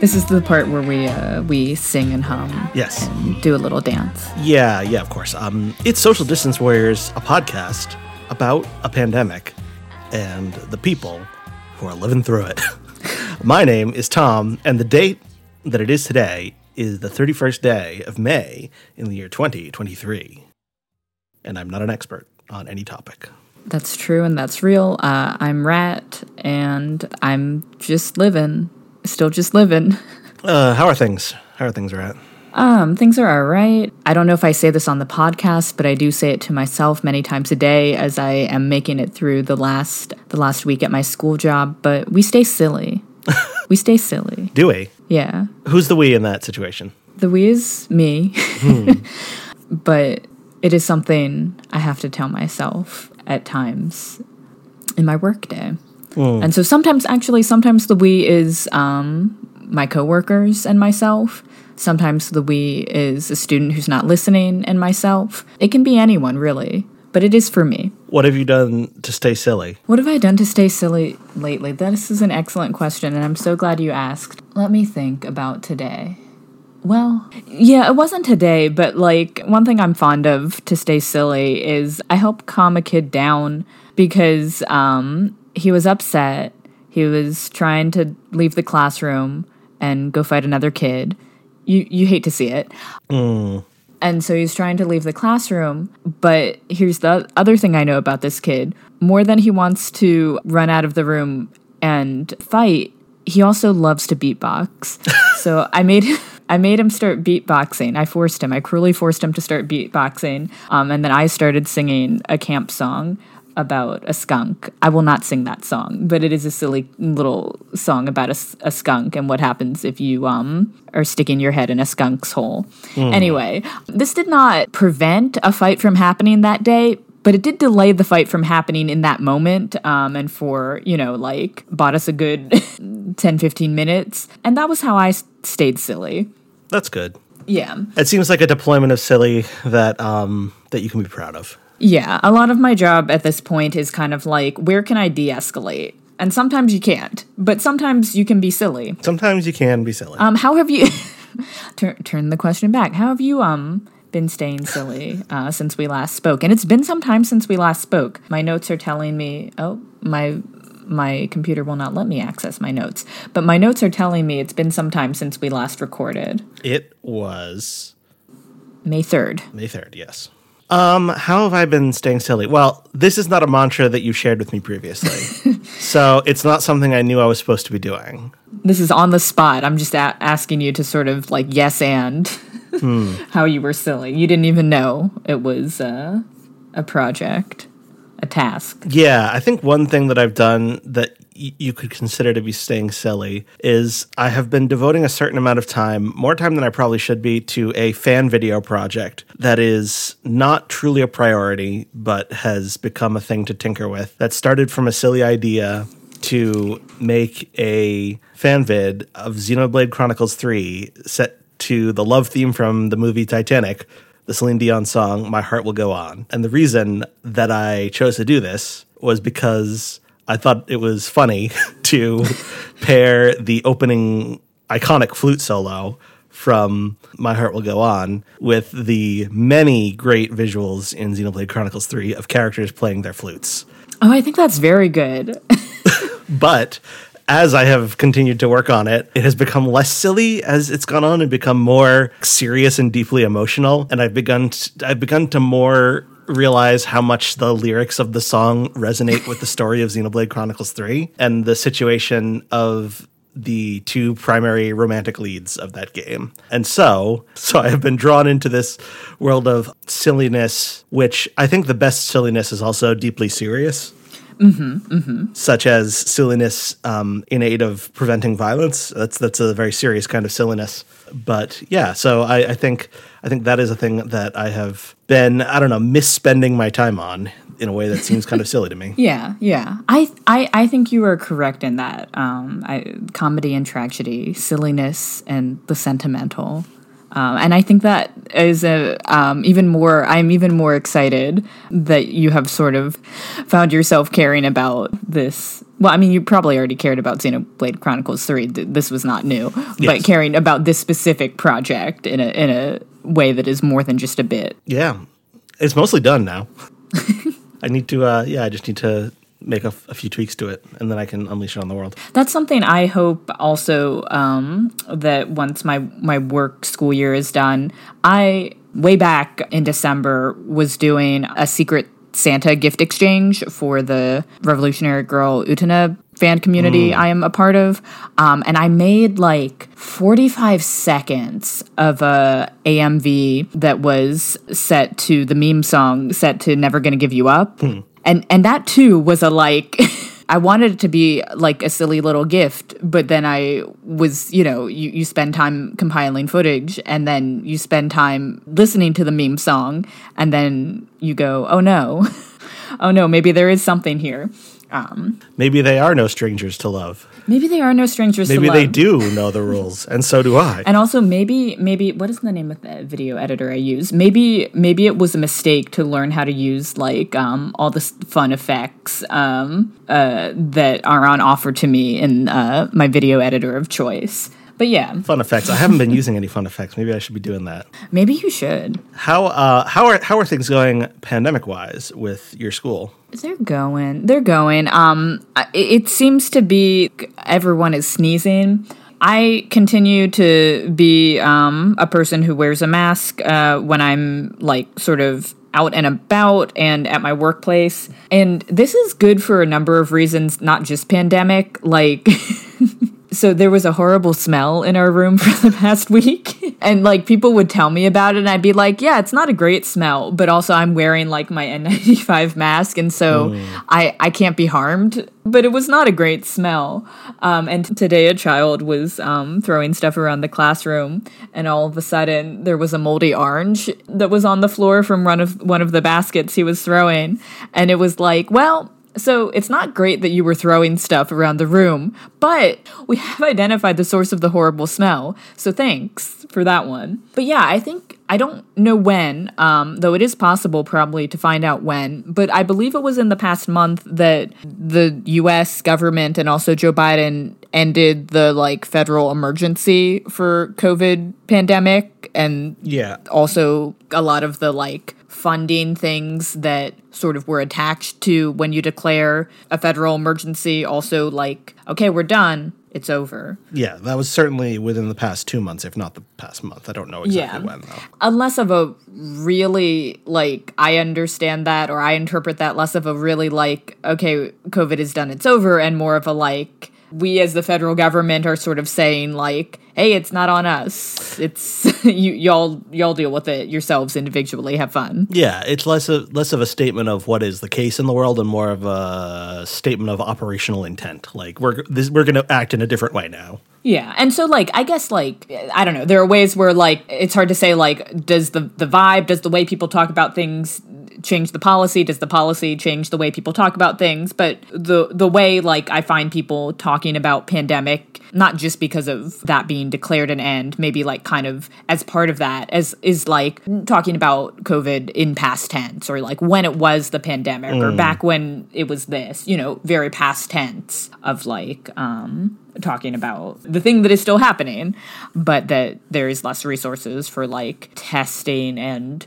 This is the part where we uh, we sing and hum. Yes. And do a little dance. Yeah, yeah, of course. Um, it's Social Distance Warriors, a podcast about a pandemic and the people who are living through it. My name is Tom, and the date that it is today is the 31st day of May in the year 2023. And I'm not an expert on any topic. That's true and that's real. Uh, I'm Rat, and I'm just living, still just living. Uh, how are things? How are things, Rat? Um, things are all right. I don't know if I say this on the podcast, but I do say it to myself many times a day as I am making it through the last the last week at my school job. But we stay silly. we stay silly. Do we? Yeah. Who's the we in that situation? The we is me. but it is something I have to tell myself at times in my workday. And so sometimes, actually, sometimes the we is um, my coworkers and myself. Sometimes the we is a student who's not listening and myself. It can be anyone, really, but it is for me. What have you done to stay silly? What have I done to stay silly lately? This is an excellent question, and I'm so glad you asked. Let me think about today. Well, yeah, it wasn't today, but like one thing I'm fond of to stay silly is I help calm a kid down because um, he was upset. He was trying to leave the classroom and go fight another kid. You you hate to see it. And so he's trying to leave the classroom. But here's the other thing I know about this kid more than he wants to run out of the room and fight, he also loves to beatbox. so I made. I made him start beatboxing. I forced him. I cruelly forced him to start beatboxing. Um, and then I started singing a camp song about a skunk. I will not sing that song, but it is a silly little song about a skunk and what happens if you um are sticking your head in a skunk's hole. Anyway, this did not prevent a fight from happening that day. But it did delay the fight from happening in that moment um, and for, you know, like bought us a good 10, 15 minutes. And that was how I s- stayed silly. That's good. Yeah. It seems like a deployment of silly that um that you can be proud of. Yeah, a lot of my job at this point is kind of like, where can I de escalate? And sometimes you can't, but sometimes you can be silly. Sometimes you can be silly. Um, how have you turn turn the question back? How have you um been staying silly uh, since we last spoke? And it's been some time since we last spoke. My notes are telling me, oh, my my computer will not let me access my notes, but my notes are telling me it's been some time since we last recorded. it was May third. May 3rd, yes. Um, how have I been staying silly? Well, this is not a mantra that you shared with me previously. so it's not something I knew I was supposed to be doing. This is on the spot. I'm just a- asking you to sort of like yes and how you were silly. You didn't even know it was uh, a project, a task. Yeah, I think one thing that I've done that you could consider to be staying silly is I have been devoting a certain amount of time, more time than I probably should be, to a fan video project that is not truly a priority, but has become a thing to tinker with. That started from a silly idea to make a fan vid of Xenoblade Chronicles 3 set to the love theme from the movie Titanic, the Celine Dion song My Heart Will Go On. And the reason that I chose to do this was because I thought it was funny to pair the opening iconic flute solo from My Heart Will Go On with the many great visuals in Xenoblade Chronicles 3 of characters playing their flutes. Oh, I think that's very good. But as I have continued to work on it, it has become less silly as it's gone on and become more serious and deeply emotional. And I've begun to, I've begun to more realize how much the lyrics of the song resonate with the story of Xenoblade Chronicles 3 and the situation of the two primary romantic leads of that game. And so, so I have been drawn into this world of silliness, which I think the best silliness is also deeply serious such as silliness um, in aid of preventing violence. That's that's a very serious kind of silliness. But yeah, so I, I think I think that is a thing that I have been I don't know misspending my time on in a way that seems kind of silly to me. Yeah, yeah. I, I, I think you are correct in that. Um, I, comedy and tragedy, silliness and the sentimental. Um, and I think that is a um, even more. I'm even more excited that you have sort of found yourself caring about this. Well, I mean, you probably already cared about Xenoblade Chronicles Three. This was not new, yes. but caring about this specific project in a in a way that is more than just a bit. Yeah, it's mostly done now. I need to. Uh, yeah, I just need to make a, a, few tweaks to it and then I can unleash it on the world. That's something I hope also um, that once my my work school year is done, I way back in December was doing a secret Santa gift exchange for the Revolutionary Girl Utena fan community mm. I am a part of. Um, and I made like 45 seconds of a AMV that was set to the meme song set to Never Gonna Give You Up. Mm and and that too was a like I wanted it to be like a silly little gift, but then I was, you know, you, you spend time compiling footage and then you spend time listening to the meme song and then you go, oh no, oh no, maybe there is something here. Um, maybe they are no strangers to love. Maybe they are no strangers. Maybe they do know the rules, and so do I. And also, maybe, maybe what is the name of the video editor I use? Maybe, maybe it was a mistake to learn how to use like um, all the fun effects um, uh, that are on offer to me in uh, my video editor of choice. But yeah, fun effects. I haven't been using any fun effects. Maybe I should be doing that. Maybe you should. How uh, how are how are things going pandemic wise with your school? They're going. They're going. Um, it, it seems to be everyone is sneezing. I continue to be um, a person who wears a mask uh, when I'm like sort of out and about and at my workplace. And this is good for a number of reasons, not just pandemic. Like, so there was a horrible smell in our room for the past week. And like people would tell me about it and i'd be like yeah it's not a great smell but also i'm wearing like my n95 mask and so mm. i i can't be harmed. But it was not a great smell. Um, and today a child was um, throwing stuff around the classroom and all of a sudden there was a moldy orange that was on the floor from one of one of the baskets he was throwing. And it was like well so it's not great that you were throwing stuff around the room, but we have identified the source of the horrible smell. So thanks for that one. But yeah, I think I don't know when, um, though it is possible probably to find out when, but I believe it was in the past month that the US government and also Joe Biden ended the like federal emergency for COVID pandemic and yeah. also a lot of the like funding things that sort of were attached to when you declare a federal emergency also like okay we're done it's over. Yeah that was certainly within the past two months if not the past month. I don't know exactly yeah. when though. Unless of a really like i understand that or i interpret that less of a really like okay covid is done it's over and more of a like we as the federal government are sort of saying like hey it's not on us. It's you y'all y'all deal with it yourselves individually. Have fun. Yeah it's less of less of a statement of what is the case in the world and more of a statement of operational intent. Like we're this, we're going to act in a different way now. Yeah. And so like I guess like I don't know, there are ways where like it's hard to say like does the the vibe, does the way people talk about things change the policy? Does the policy change the way people talk about things? But the the way like I find people talking about pandemic, not just because of that being declared an end, maybe like kind of as part of that, as is like talking about COVID in past tense or like when it was the pandemic mm. or back when it was this, you know, very past tense of like um talking about the thing that is still happening, but that there is less resources for like testing and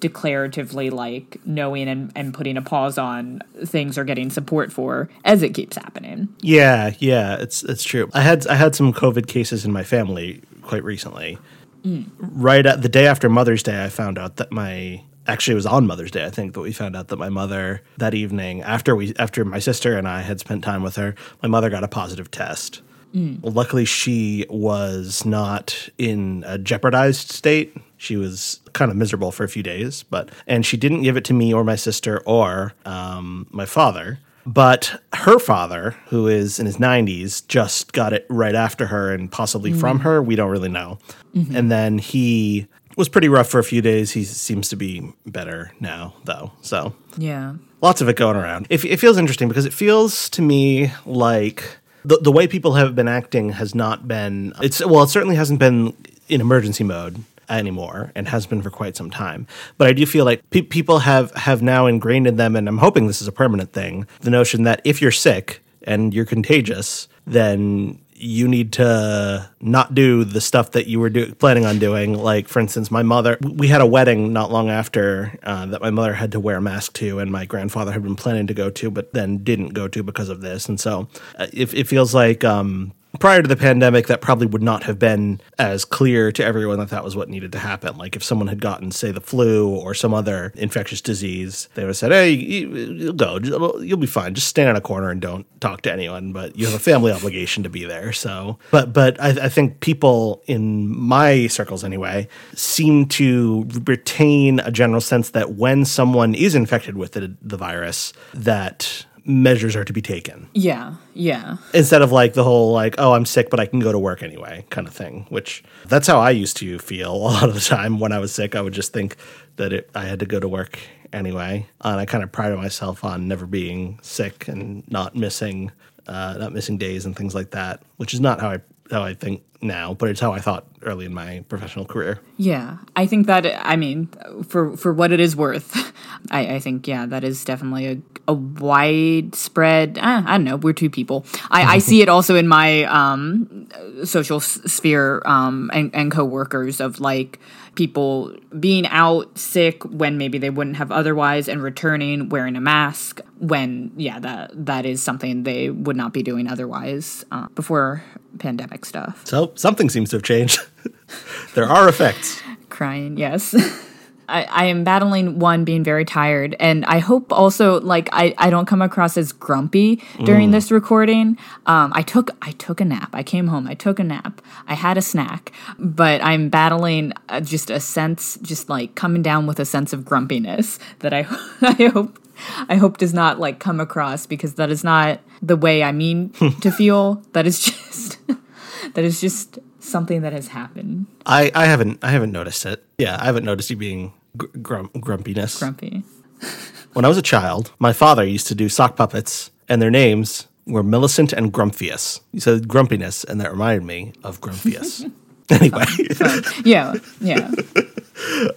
declaratively like knowing and, and putting a pause on things or getting support for as it keeps happening. Yeah, yeah, it's it's true. I had I had some COVID cases in my family quite recently. Mm. Right at the day after Mother's Day, I found out that my actually it was on Mother's Day, I think, but we found out that my mother that evening after we after my sister and I had spent time with her, my mother got a positive test. Mm. Luckily, she was not in a jeopardized state. She was kind of miserable for a few days, but and she didn't give it to me or my sister or um, my father. But her father, who is in his 90s, just got it right after her and possibly mm from her. We don't really know. Mm-hmm. And then he was pretty rough for a few days. He seems to be better now, though. So, yeah. Lots of it going around. It, it feels interesting because it feels to me like the, the way people have been acting has not been it's well it certainly hasn't been in emergency mode anymore and has been for quite some time. But I do feel like pe- people have have now ingrained in them, and I'm hoping this is a permanent thing, the notion that if you're sick and you're contagious, then you need to not do the stuff that you were do- planning on doing. Like, for instance, my mother, we had a wedding not long after uh, that my mother had to wear a mask to, and my grandfather had been planning to go to, but then didn't go to because of this. And so uh, it, it feels like um, prior to the pandemic, that probably would not have been as clear to everyone that that was what needed to happen. Like if someone had gotten, say, the flu or some other infectious disease, they would have said, "Hey, you, will go. You'll be fine. Just stand in a corner and don't talk to anyone." But you have a family obligation to be there. So, but but I, I think people in my circles anyway seem to retain a general sense that when someone is infected with the, the virus, that measures are to be taken. Yeah, yeah. Instead of like the whole like, oh, I'm sick, but I can go to work anyway kind of thing, which that's how I used to feel a lot of the time when I was sick. I would just think that it, I had to go to work anyway. And I kind of prided myself on never being sick and not missing, uh, not missing days and things like that, which is not how I how I think now, but it's how I thought early in my professional career. Yeah, I think that I mean, for for what it is worth, I, I think yeah, that is definitely a, a widespread. Eh, I don't know. We're two people. I, I see it also in my um, social sphere um, and, and coworkers of like people being out sick when maybe they wouldn't have otherwise and returning wearing a mask when yeah that that is something they would not be doing otherwise uh, before pandemic stuff. So something seems to have changed. There are effects. Crying yes I, I am battling one being very tired and i hope also like i, I don't come across as grumpy during mm. this recording um, i took i took a nap i came home i took a nap i had a snack but i'm battling uh, just a sense just like coming down with a sense of grumpiness that i i hope I hope does not like come across because that is not the way I mean to feel. That is just that is just something that has happened. I, I haven't I haven't noticed it. Yeah, I haven't noticed you being gr- grumpiness. Grumpy. when I was a child, my father used to do sock puppets, and their names were Millicent and Grumphius. He said grumpiness, and that reminded me of Grumphius. anyway, fun, fun. yeah, yeah.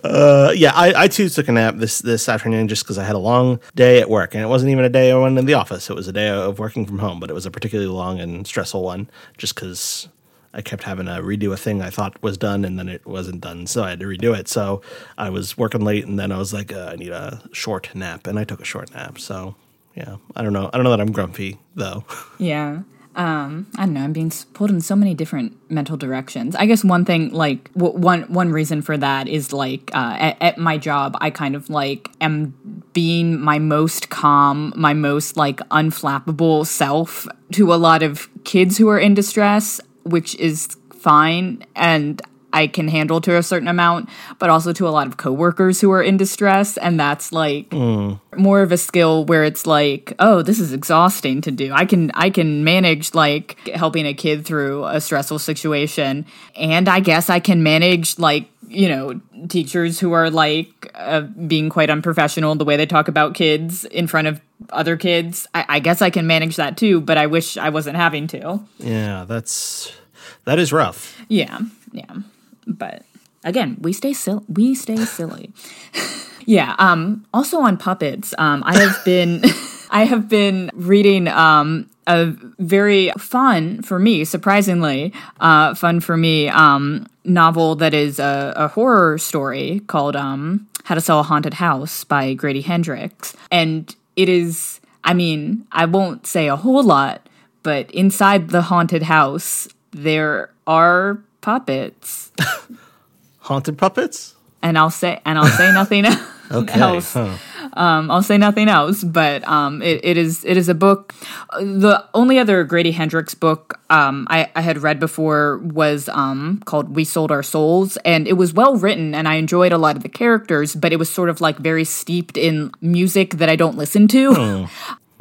Uh, yeah, I, I too took a nap this this afternoon just because I had a long day at work, and it wasn't even a day I went in the office. It was a day of working from home, but it was a particularly long and stressful one, just because I kept having to redo a thing I thought was done and then it wasn't done. So I had to redo it. So I was working late and then I was like, uh, I need a short nap. And I took a short nap. So yeah, I don't know. I don't know that I'm grumpy though. Yeah. Um, I don't know. I'm being pulled in so many different mental directions. I guess one thing, like w- one one reason for that is like uh, at, at my job, I kind of like am being my most calm, my most like unflappable self to a lot of kids who are in distress which is fine and I can handle to a certain amount, but also to a lot of coworkers who are in distress. And that's like mm. more of a skill where it's like, oh, this is exhausting to do. I can I can manage like helping a kid through a stressful situation, and I guess I can manage like you know teachers who are like uh, being quite unprofessional the way they talk about kids in front of other kids. I, I guess I can manage that too, but I wish I wasn't having to. Yeah, that's that is rough. Yeah, yeah, but again, we stay silly. We stay silly. yeah. Um. Also on puppets. Um. I have been. I have been reading um a very fun for me, surprisingly, uh, fun for me, um, novel that is a, a horror story called um, How to Sell a Haunted House by Grady Hendrix. And it is, I mean, I won't say a whole lot, but inside the haunted house, there are puppets. haunted puppets? And I'll say, and I'll say nothing okay. else. Huh. Um, I'll say nothing else, but um, it, it is it is a book. The only other Grady Hendrix book um, I, I, had read before was um, called "We Sold Our Souls," and it was well written, and I enjoyed a lot of the characters, but it was sort of like very steeped in music that I don't listen to. Mm.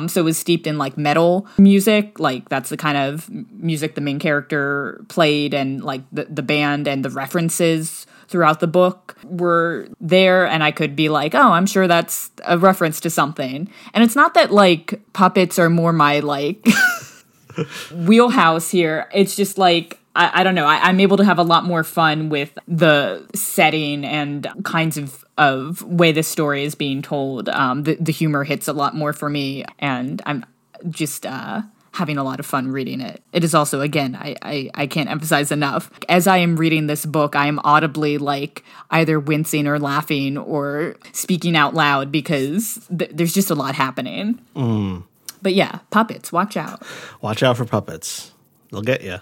So it was steeped in like metal music, like that's the kind of music the main character played, and like the, the band and the references throughout the book were there and I could be like, "Oh, I'm sure that's a reference to something." And it's not that like puppets are more my like wheelhouse here. It's just like I, I don't know. I, am able to have a lot more fun with the setting and kinds of of way the story is being told. Um, the the humor hits a lot more for me, and I'm just uh, having a lot of fun reading it. It is also, again, I, I, I can't emphasize enough. As I am reading this book, I am audibly like either wincing or laughing or speaking out loud because th- there's just a lot happening. Mm. But yeah, puppets, watch out. Watch out for puppets. They'll get you.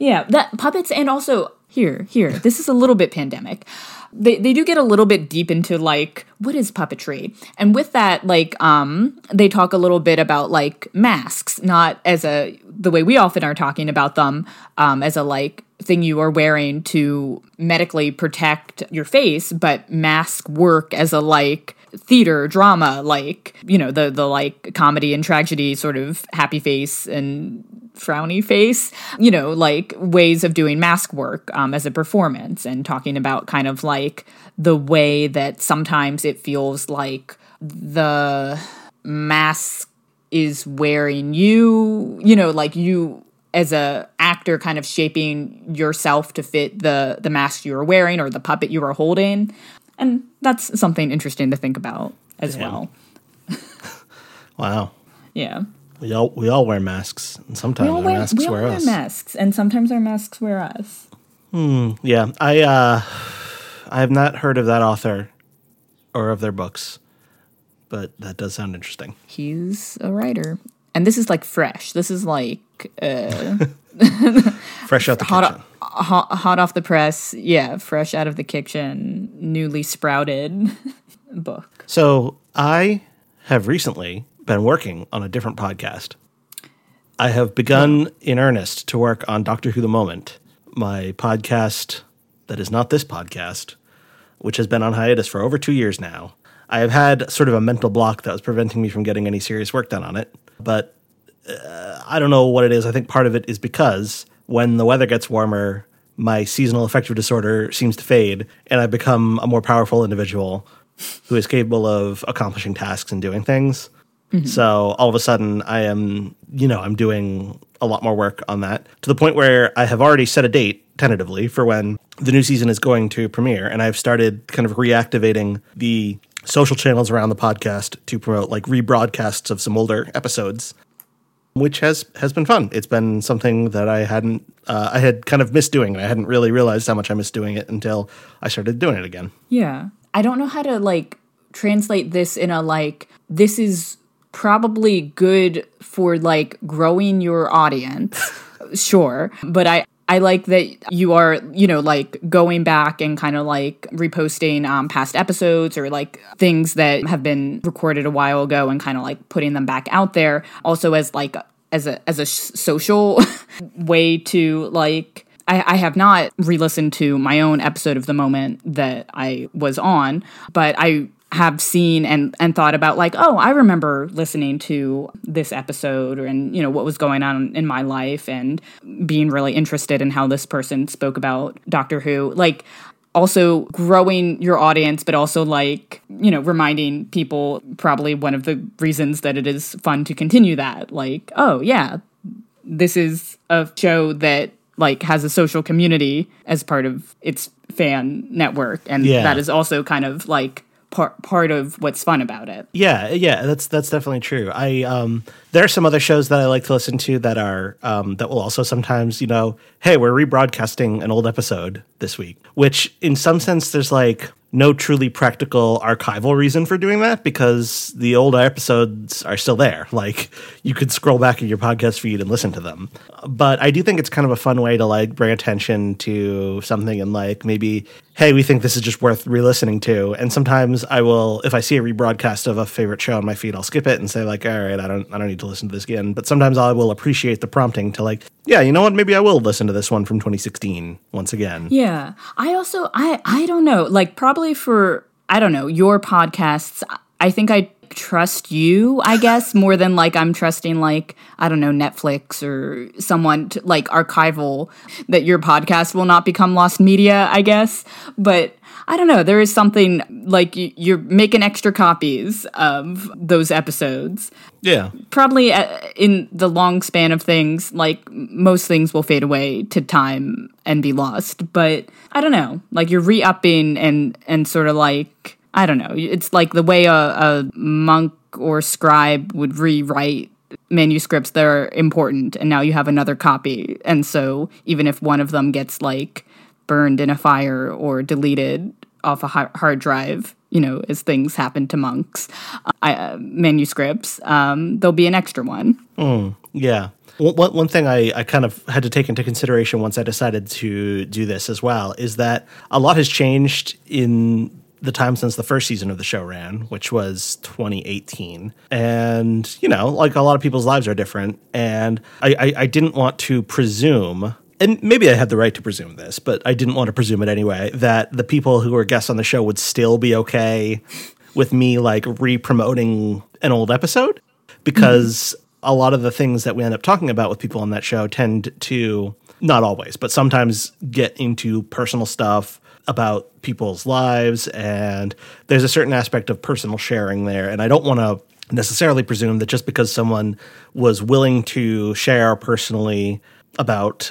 yeah, that puppets and also here, here. This is a little bit pandemic they, they do get a little bit deep into like what is puppetry and with that like um they talk a little bit about like masks not as a the way we often are talking about them um as a like thing you are wearing to medically protect your face but mask work as a like theater drama like you know the the like comedy and tragedy sort of happy face and frowny face, you know, like ways of doing mask work um, as a performance and talking about kind of like the way that sometimes it feels like the mask is wearing you, you know, like you as a actor kind of shaping yourself to fit the the mask you were wearing or the puppet you were holding. And that's something interesting to think about as Damn. well. wow. Yeah. We all we all wear masks, and sometimes our wear, masks we wear, wear us. masks, and sometimes our masks wear us. Hmm. Yeah. I uh, I have not heard of that author or of their books, but that does sound interesting. He's a writer, and this is like fresh. This is like uh, fresh out the hot, kitchen. Hot, hot off the press. Yeah, fresh out of the kitchen, newly sprouted book. So I have recently been working on a different podcast. I have begun in earnest to work on Doctor Who the Moment, my podcast that is not this podcast, which has been on hiatus for over two years now. I have had sort of a mental block that was preventing me from getting any serious work done on it, but uh, I don't know what it is. I think part of it is because when the weather gets warmer, my seasonal affective disorder seems to fade, and I become a more powerful individual who is capable of accomplishing tasks and doing things. Mm-hmm. So all of a sudden, I am, you know, I'm doing a lot more work on that to the point where I have already set a date tentatively for when the new season is going to premiere. And I've started kind of reactivating the social channels around the podcast to promote like rebroadcasts of some older episodes which has has been fun. It's been something that I hadn't uh, I had kind of missed doing, and I hadn't really realized how much I missed doing it until I started doing it again. Yeah, I don't know how to like translate this in a like this is probably good for like growing your audience. sure. But I, I like that you are, you know, like going back and kind of like reposting um, past episodes or like things that have been recorded a while ago and kind of like putting them back out there. Also, as like as a as a social way to like. I, I have not re-listened to my own episode of the moment that I was on, but I have seen and and thought about like oh i remember listening to this episode and you know what was going on in my life and being really interested in how this person spoke about doctor who. Like also growing your audience but also like you know reminding people probably one of the reasons that it is fun to continue that. Like oh yeah this is a show that like has a social community as part of its fan network. And yeah. that is also kind of like part part of what's fun about it. Yeah, yeah, that's that's definitely true. I um there are some other shows that I like to listen to that are um that will also sometimes, you know, hey, we're rebroadcasting an old episode this week, which in some sense there's like no truly practical archival reason for doing that because the old episodes are still there. Like you could scroll back in your podcast feed and listen to them. But I do think it's kind of a fun way to like bring attention to something and like maybe, hey, we think this is just worth re-listening to. And sometimes I will, if I see a rebroadcast of a favorite show on my feed, I'll skip it and say like, all right, I don't, I don't need to listen to this again. But sometimes I will appreciate the prompting to like, yeah, you know what? Maybe I will listen to this one from 2016 once again. Yeah, I also, I, I don't know, like probably probably for I don't know your podcasts. I think I trust you, I guess, more than like I'm trusting like I don't know Netflix or someone to, like archival that your podcast will not become lost media. I guess, but I don't know. There is something like you, you're making extra copies of those episodes. Yeah. Probably uh, in the long span of things, like most things will fade away to time and be lost. But I don't know. Like you're re upping and, and sort of like, I don't know. It's like the way a, a monk or scribe would rewrite manuscripts that are important and now you have another copy and so even if one of them gets like burned in a fire or deleted off a hard drive you know as things happen to monks uh, manuscripts um, there'll be an extra one mm, yeah one, one thing I, I kind of had to take into consideration once I decided to do this as well is that a lot has changed in the time since the first season of the show ran, which was 2018. And, you know, like a lot of people's lives are different. And I, I, I, didn't want to presume, and maybe I had the right to presume this, but I didn't want to presume it anyway, that the people who were guests on the show would still be okay with me like re promoting an old episode. Because mm-hmm. a lot of the things that we end up talking about with people on that show tend to, not always, but sometimes get into personal stuff about people's lives, and there's a certain aspect of personal sharing there. And I don't want to necessarily presume that just because someone was willing to share personally about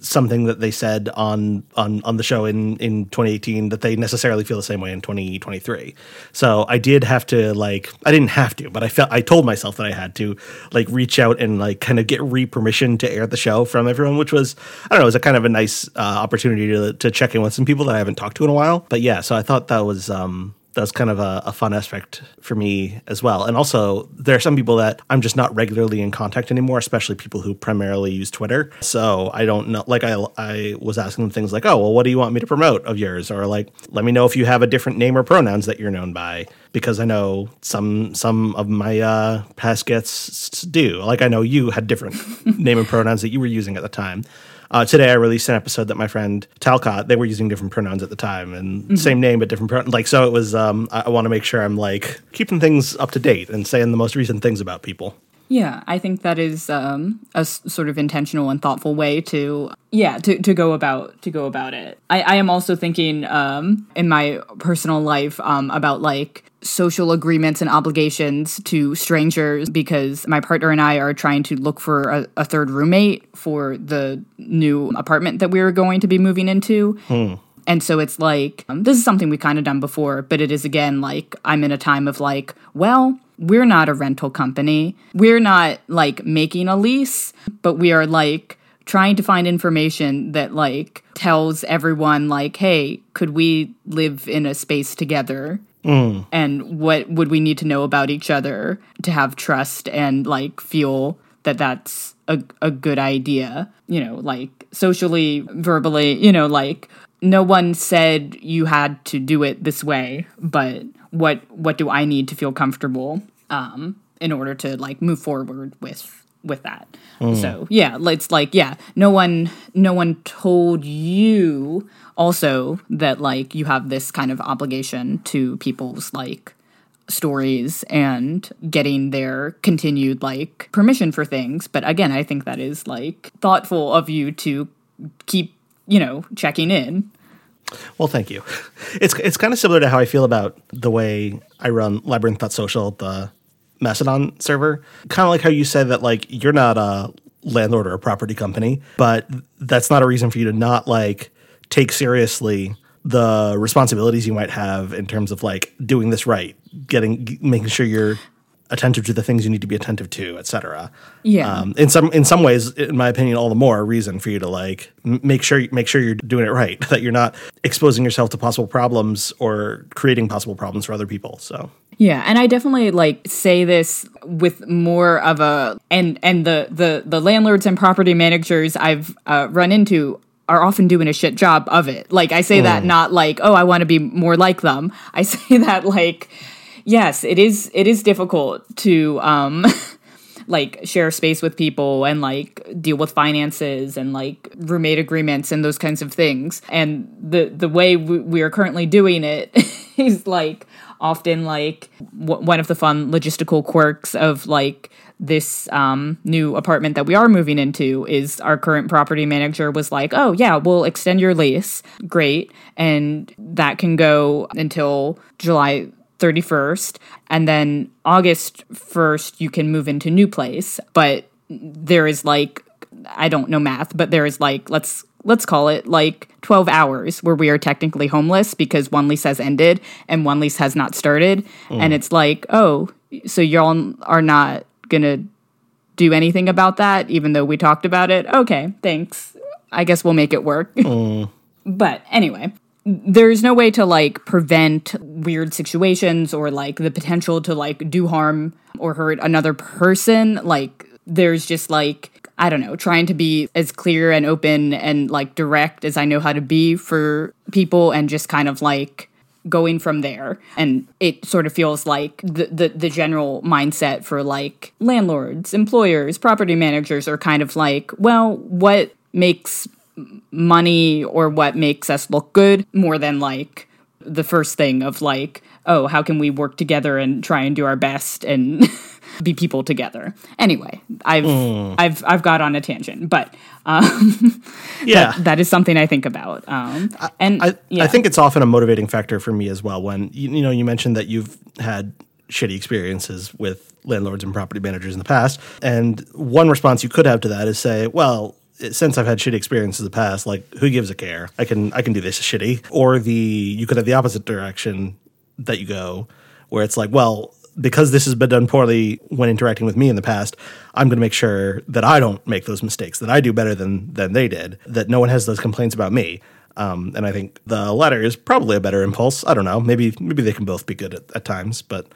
something that they said on on on the show in in 2018 that they necessarily feel the same way in 2023 so i did have to like i didn't have to but i felt i told myself that i had to like reach out and like kind of get re permission to air the show from everyone which was i don't know it was a kind of a nice uh, opportunity to to check in with some people that i haven't talked to in a while. But yeah so i thought that was um that's kind of a, a, fun aspect for me as well. And also, there are some people that I'm just not regularly in contact anymore, especially people who primarily use Twitter. So I don't know. Like I, I was asking them things like, "Oh, well, what do you want me to promote of yours?" Or like, "Let me know if you have a different name or pronouns that you're known by," because I know some some of my uh, past guests do. Like I know you had different name and pronouns that you were using at the time. Uh, today I released an episode that my friend Talcott, they were using different pronouns at the time and mm-hmm. same name but different pronouns. Like so, it was. Um, I, I want to make sure I'm like keeping things up to date and saying the most recent things about people. Yeah, I think that is um, a s- sort of intentional and thoughtful way to yeah to, to go about to go about it. I, I am also thinking um, in my personal life um, about like social agreements and obligations to strangers because my partner and I are trying to look for a, a third roommate for the new apartment that we are going to be moving into. Hmm. And so it's like, um, this is something we kind of done before, but it is again like, I'm in a time of like, well, we're not a rental company. We're not like making a lease, but we are like trying to find information that like tells everyone like, hey, could we live in a space together? Mm. And what would we need to know about each other to have trust and like feel that that's a, a good idea? You know, like socially, verbally, you know, like no one said you had to do it this way, but what what do I need to feel comfortable um, in order to like move forward with with that. Mm. So yeah, it's like yeah, no one no one told you also that like you have this kind of obligation to people's like stories and getting their continued like permission for things. But again, I think that is like thoughtful of you to keep, you know, checking in. Well, thank you. It's it's kind of similar to how I feel about the way I run Labyrinth.social, the Mastodon server. Kind of like how you said that like you're not a landlord or a property company, but that's not a reason for you to not like take seriously the responsibilities you might have in terms of like doing this right, getting making sure you're attentive to the things you need to be attentive to, etc. Yeah. Um, in some in some ways, in my opinion, all the more reason for you to like make sure make sure you're doing it right, that you're not exposing yourself to possible problems or creating possible problems for other people. So. Yeah, and I definitely like say this with more of a and and the the the landlords and property managers I've uh, run into are often doing a shit job of it. Like I say mm. that not like, oh, I want to be more like them. I say that like yes, it is it is difficult to um like share space with people and like deal with finances and like roommate agreements and those kinds of things. And the the way we, we are currently doing it is like often like w- one of the fun logistical quirks of like this um, new apartment that we are moving into is our current property manager was like, oh, yeah, we'll extend your lease. Great. And that can go until July 31st. And then August 1st, you can move into new place. But there is like, I don't know math, but there is like, let's let's call it like 12 hours where we are technically homeless because one lease has ended and one lease has not started. Mm. And it's like oh so y'all are not gonna do anything about that even though we talked about it? Okay thanks. I guess we'll make it work. Mm. But anyway there's no way to like prevent weird situations or like the potential to like do harm or hurt another person like there's just like I don't know, trying to be as clear and open and like direct as I know how to be for people and just kind of like going from there. And it sort of feels like the, the, the general mindset for like landlords, employers, property managers are kind of like, well, what makes money or what makes us look good more than like the first thing of like, oh, how can we work together and try and do our best and be people together. Anyway, I've I've I've got on a tangent, but um, Yeah. that is something I think about. Um, and I, yeah. I think it's often a motivating factor for me as well. When you, you know, you mentioned that you've had shitty experiences with landlords and property managers in the past, and one response you could have to that is say, well. Since I've had shitty experiences in the past, like who gives a care? I can I can do this shitty. Or the you could have the opposite direction that you go, where it's like, well, because this has been done poorly when interacting with me in the past, I'm going to make sure that I don't make those mistakes, that I do better than than they did, that no one has those complaints about me. Um, and I think the latter is probably a better impulse. I don't know. Maybe maybe they can both be good at, at times, but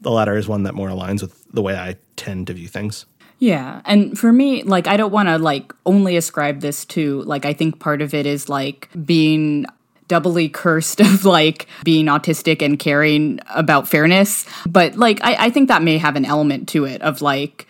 the latter is one that more aligns with the way I tend to view things. Yeah. And for me, like, I don't want to, like, only ascribe this to, like, I think part of it is, like, being doubly cursed of, like, being autistic and caring about fairness. But, like, I, I think that may have an element to it of, like,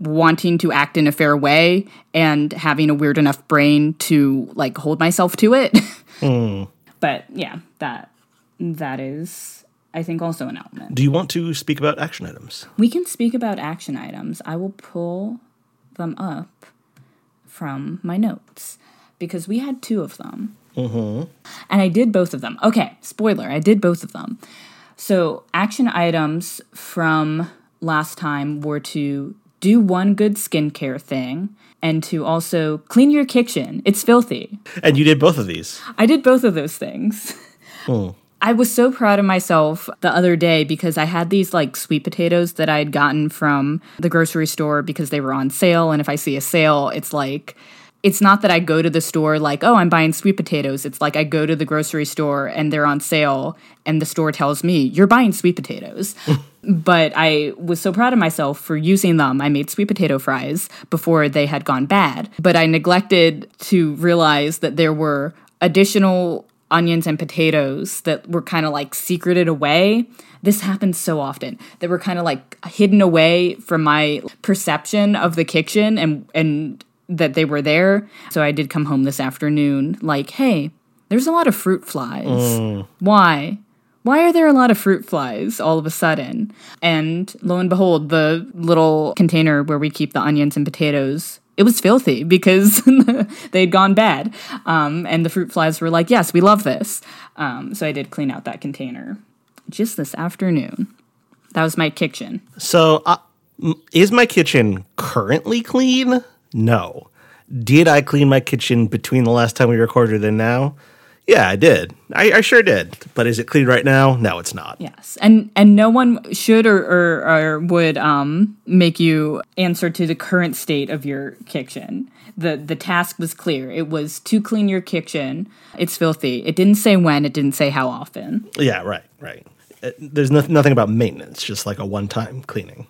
wanting to act in a fair way and having a weird enough brain to, like, hold myself to it. Hmm. But, yeah, that that is, I think, also an element. Do you want to speak about action items? We can speak about action items. I will pull them up from my notes because we had two of them. Mm-hmm. And I did both of them. Okay, spoiler, I did both of them. So, action items from last time were to do one good skincare thing and to also clean your kitchen. It's filthy. And you did both of these. I did both of those things. I was so proud of myself the other day because I had these like sweet potatoes that I had gotten from the grocery store because they were on sale. And if I see a sale, it's like, it's not that I go to the store like, oh, I'm buying sweet potatoes. It's like I go to the grocery store and they're on sale and the store tells me, you're buying sweet potatoes. but I was so proud of myself for using them. I made sweet potato fries before they had gone bad. But I neglected to realize that there were additional onions and potatoes that were kind of like secreted away. This happens so often. That were kind of like hidden away from my perception of the kitchen and and that they were there. So I did come home this afternoon like, "Hey, there's a lot of fruit flies. Mm. Why? Why are there a lot of fruit flies all of a sudden?" And lo and behold, the little container where we keep the onions and potatoes it was filthy because they'd gone bad. Um, and the fruit flies were like, yes, we love this. Um, so I did clean out that container just this afternoon. That was my kitchen. So, uh, is my kitchen currently clean? No. Did I clean my kitchen between the last time we recorded and now? Yeah, I did. I, I sure did. But is it clean right now? No, it's not. Yes, and and no one should or or, or would um, make you answer to the current state of your kitchen. the The task was clear. It was to clean your kitchen. It's filthy. It didn't say when. It didn't say how often. Yeah, right, right. Uh, There's no, nothing about maintenance, just like a one time cleaning.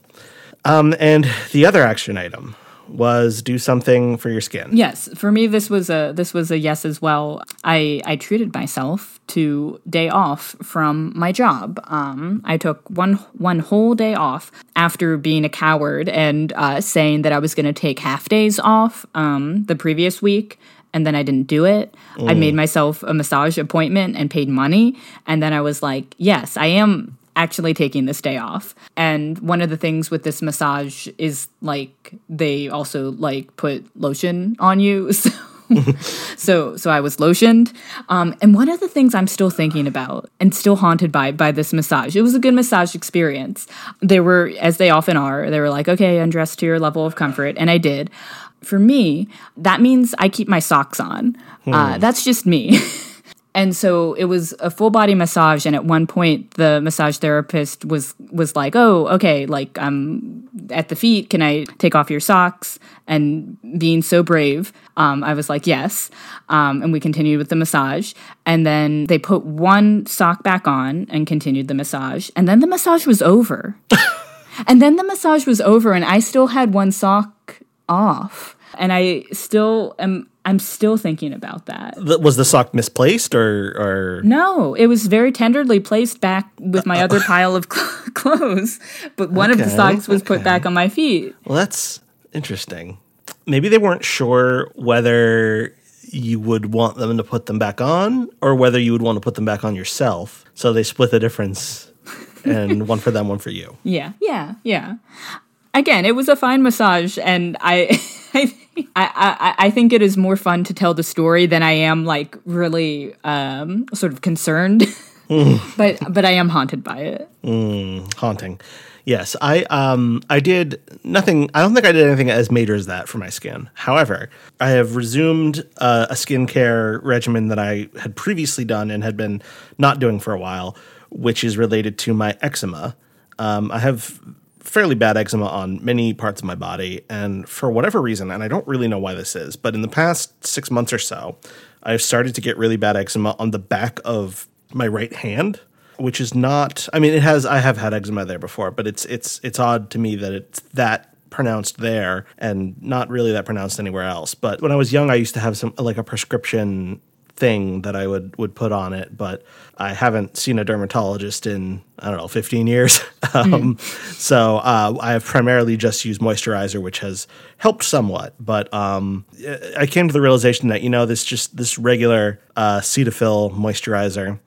Um, and the other action item was do something for your skin. Yes, for me this was a this was a yes as well. I I treated myself to day off from my job. Um, I took one one whole day off after being a coward and uh, saying that I was going to take half days off um, the previous week. And then I didn't do it. I made myself a massage appointment and paid money. And then I was like, yes, I am actually taking this day off. And one of the things with this massage is like they also like put lotion on you. So so so I was lotioned. Um, and one of the things I'm still thinking about and still haunted by by this massage. It was a good massage experience. They were as they often are. They were like, okay, undress to your level of comfort, and I did. For me, that means I keep my socks on. Uh, that's just me. and so it was a full body massage and at one point the massage therapist was was like oh okay like i'm at the feet. Can i take off your socks? And being so brave um, i was like yes. Um, and we continued with the massage. And then they put one sock back on and continued the massage. And then the massage was over. And then the massage was over and i still had one sock off and i still am i'm still thinking about that Was the sock misplaced or or no, it was very tenderly placed back with my other pile of cl- clothes, but one of the socks was put back on my feet. Well, that's interesting. Maybe they weren't sure whether you would want them to put them back on or whether you would want to put them back on yourself. So they split the difference and one for them, one for you. Yeah, yeah, yeah. Again, it was a fine massage, and I, I, I, I think it is more fun to tell the story than I am like really um, sort of concerned. but but I am haunted by it. Haunting. Yes, I um I did nothing. I don't think I did anything as major as that for my skin. However, I have resumed uh, a skincare regimen that I had previously done and had been not doing for a while, which is related to my eczema. Um, I have fairly bad eczema on many parts of my body, and for whatever reason, and I don't really know why this is, but in the past six months or so, I've started to get really bad eczema on the back of my right hand which is not I mean it has I have had eczema there before, but it's it's it's odd to me that it's that pronounced there and not really that pronounced anywhere else. But when I was young I used to have some like a prescription thing that I would would put on it, but I haven't seen a dermatologist in I don't know 15 years. um, So uh, I have primarily just used moisturizer, which has helped somewhat. But um, I came to the realization that you know this just this regular uh, Cetaphil moisturizer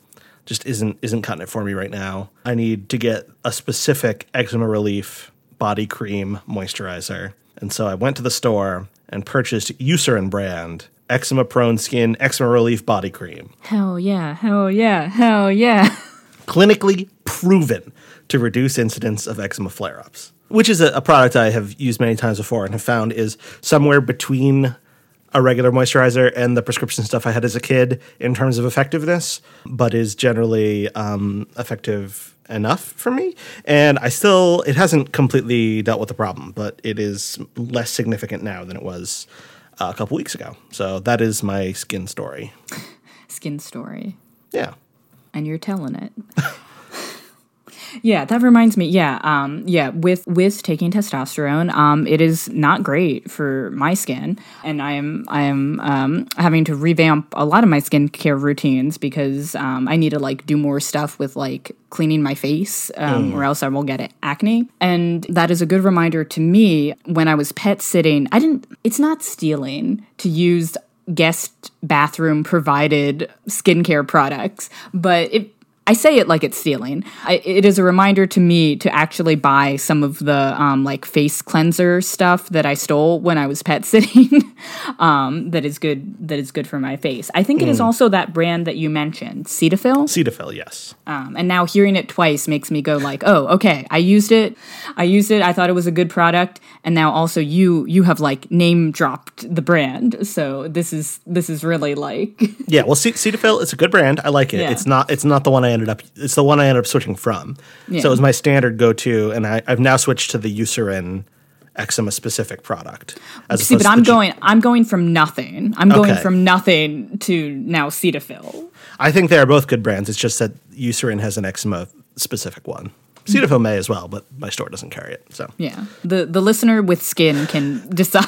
just isn't isn't cutting it for me right now. I need to get a specific eczema relief body cream moisturizer. And so I went to the store and purchased Eucerin brand eczema prone skin eczema relief body cream. Hell yeah! Hell yeah! Hell yeah! Clinically proven to reduce incidence of eczema flare-ups, which is a, a product I have used many times before and have found is somewhere between a regular moisturizer and the prescription stuff I had as a kid in terms of effectiveness, but is generally um, effective enough for me. And I still, it hasn't completely dealt with the problem, but it is less significant now than it was a couple weeks ago. So that is my skin story. Skin story. Yeah. and you're telling it. yeah, that reminds me. Yeah, um, yeah. With with taking testosterone, um, it is not great for my skin, and I am I am um, having to revamp a lot of my skincare routines because um, I need to like do more stuff with like cleaning my face, um, or else I will get acne. And that is a good reminder to me when I was pet sitting. I didn't. It's not stealing to use guest bathroom provided skincare products, but it I say it like it's stealing. I, it is a reminder to me to actually buy some of the um, like face cleanser stuff that I stole when I was pet sitting. um, that is good. That is good for my face. I think it is also that brand that you mentioned, Cetaphil. Cetaphil, yes. Um, and now hearing it twice makes me go like, oh, okay, I used it. I used it. I thought it was a good product, and now also you you have like name dropped the brand. So this is this is really like Yeah, well, C- Cetaphil, it's a good brand. I like it. Yeah. It's not. It's not the one I ended up. It's the one I ended up switching from. Yeah. So it was my standard go-to, and I, I've now switched to the Eucerin eczema specific product. See, but I'm going. I'm going from nothing. I'm going from nothing to now Cetaphil. I think they are both good brands. It's just that Eucerin has an eczema specific one. Cetaphil may as well, but my store doesn't carry it. So Yeah, the the listener with skin can decide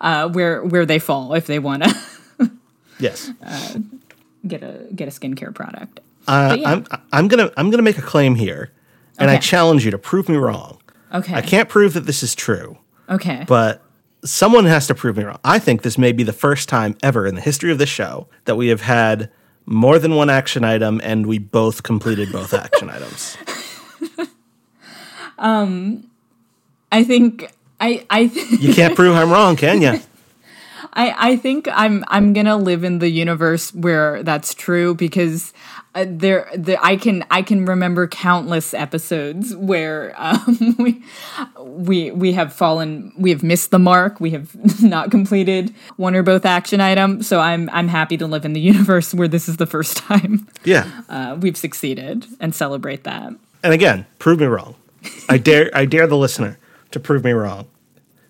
uh, where where they fall if they want to yes, get a get a skincare product. Uh, yeah. I'm I'm gonna I'm gonna make a claim here, and I challenge you to prove me wrong. Okay. I can't prove that this is true. Okay. but someone has to prove me wrong. I think this may be the first time ever in the history of this show that we have had more than one action item, and we both completed both action items. Um, I think I I th- You can't prove I'm wrong, can you? I I think I'm I'm gonna live in the universe where that's true because uh, there I can I can remember countless episodes where um, we we we have fallen we have missed the mark we have not completed one or both action item so I'm I'm happy to live in the universe where this is the first time Yeah. uh, we've succeeded and celebrate that. And again, prove me wrong. I dare I dare the listener to prove me wrong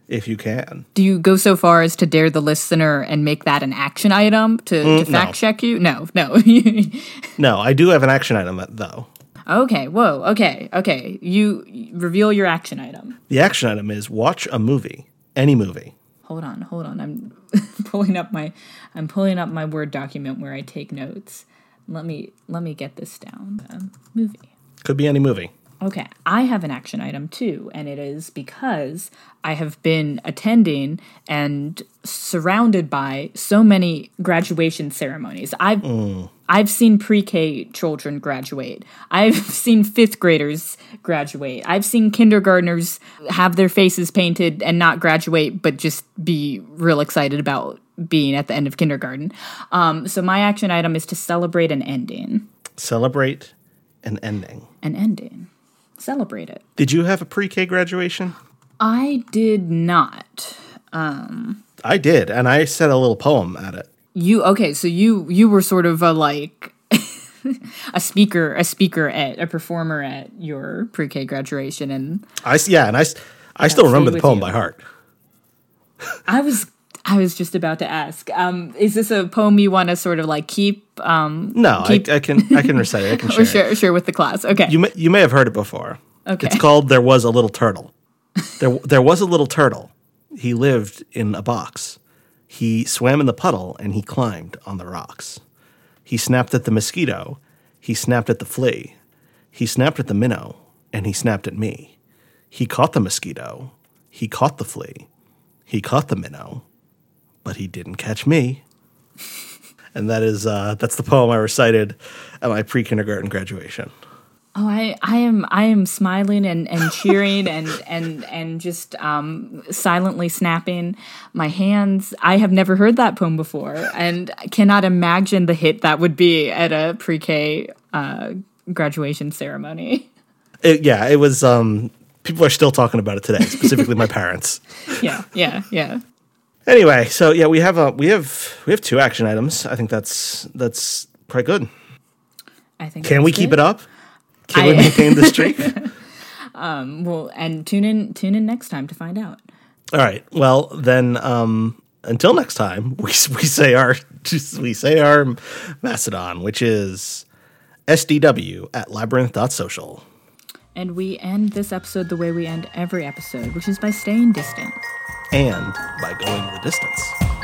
if you can. Do you go so far as to dare the listener and make that an action item to, to Mm, no. fact check you? No, no. No, I do have an action item though. okay, whoa, okay, okay. You reveal your action item. The action item is watch a movie, any movie. Hold on, hold on. I'm pulling up my I'm pulling up my Word document where I take notes. Let me let me get this down. Um, movie. Could be any movie. Okay, I have an action item too, and it is because I have been attending and surrounded by so many graduation ceremonies. I've I've seen pre-K children graduate. I've seen 5th graders graduate. I've seen kindergartners have their faces painted and not graduate but just be real excited about being at the end of kindergarten. Um, so my action item is to celebrate an ending. Celebrate an ending. An ending. Celebrate it. Did you have a pre-K graduation? I did not. I did, and I said a little poem at it. You okay? So you you were sort of a like a speaker, a speaker at a performer at your pre-K graduation, and I yeah, and I I still remember the poem you. by heart. I was I was just about to ask, um, is this a poem you want to sort of like keep um, No, I, Keep- I can I can recite it. I can share. or it. share share with the class? Okay, You may, you may have heard it before. Okay. It's called "There Was a Little Turtle." There there was a little turtle. He lived in a box. He swam in the puddle and he climbed on the rocks. He snapped at the mosquito. He snapped at the flea. He snapped at the minnow and he snapped at me. He caught the mosquito. He caught the flea. He caught the minnow, but he didn't catch me. And that is uh, that's the poem I recited at my pre-kindergarten graduation. Oh, I, I am I am smiling and, and cheering and and and just um, silently snapping my hands. I have never heard that poem before, and cannot imagine the hit that would be at a pre-K uh, graduation ceremony. It, yeah, it was. Um, people are still talking about it today, specifically my parents. Yeah, yeah, yeah. Anyway, so yeah, we have a we have we have two action items. I think that's that's quite good. I think. Can we keep it up? Can we maintain the streak? Well, and tune in tune in next time to find out. All right. Well, then um, until next time, we we say our we say our Mastodon, which is SDW at labyrinth.social. And we end this episode the way we end every episode, which is by staying distant. and by going the distance.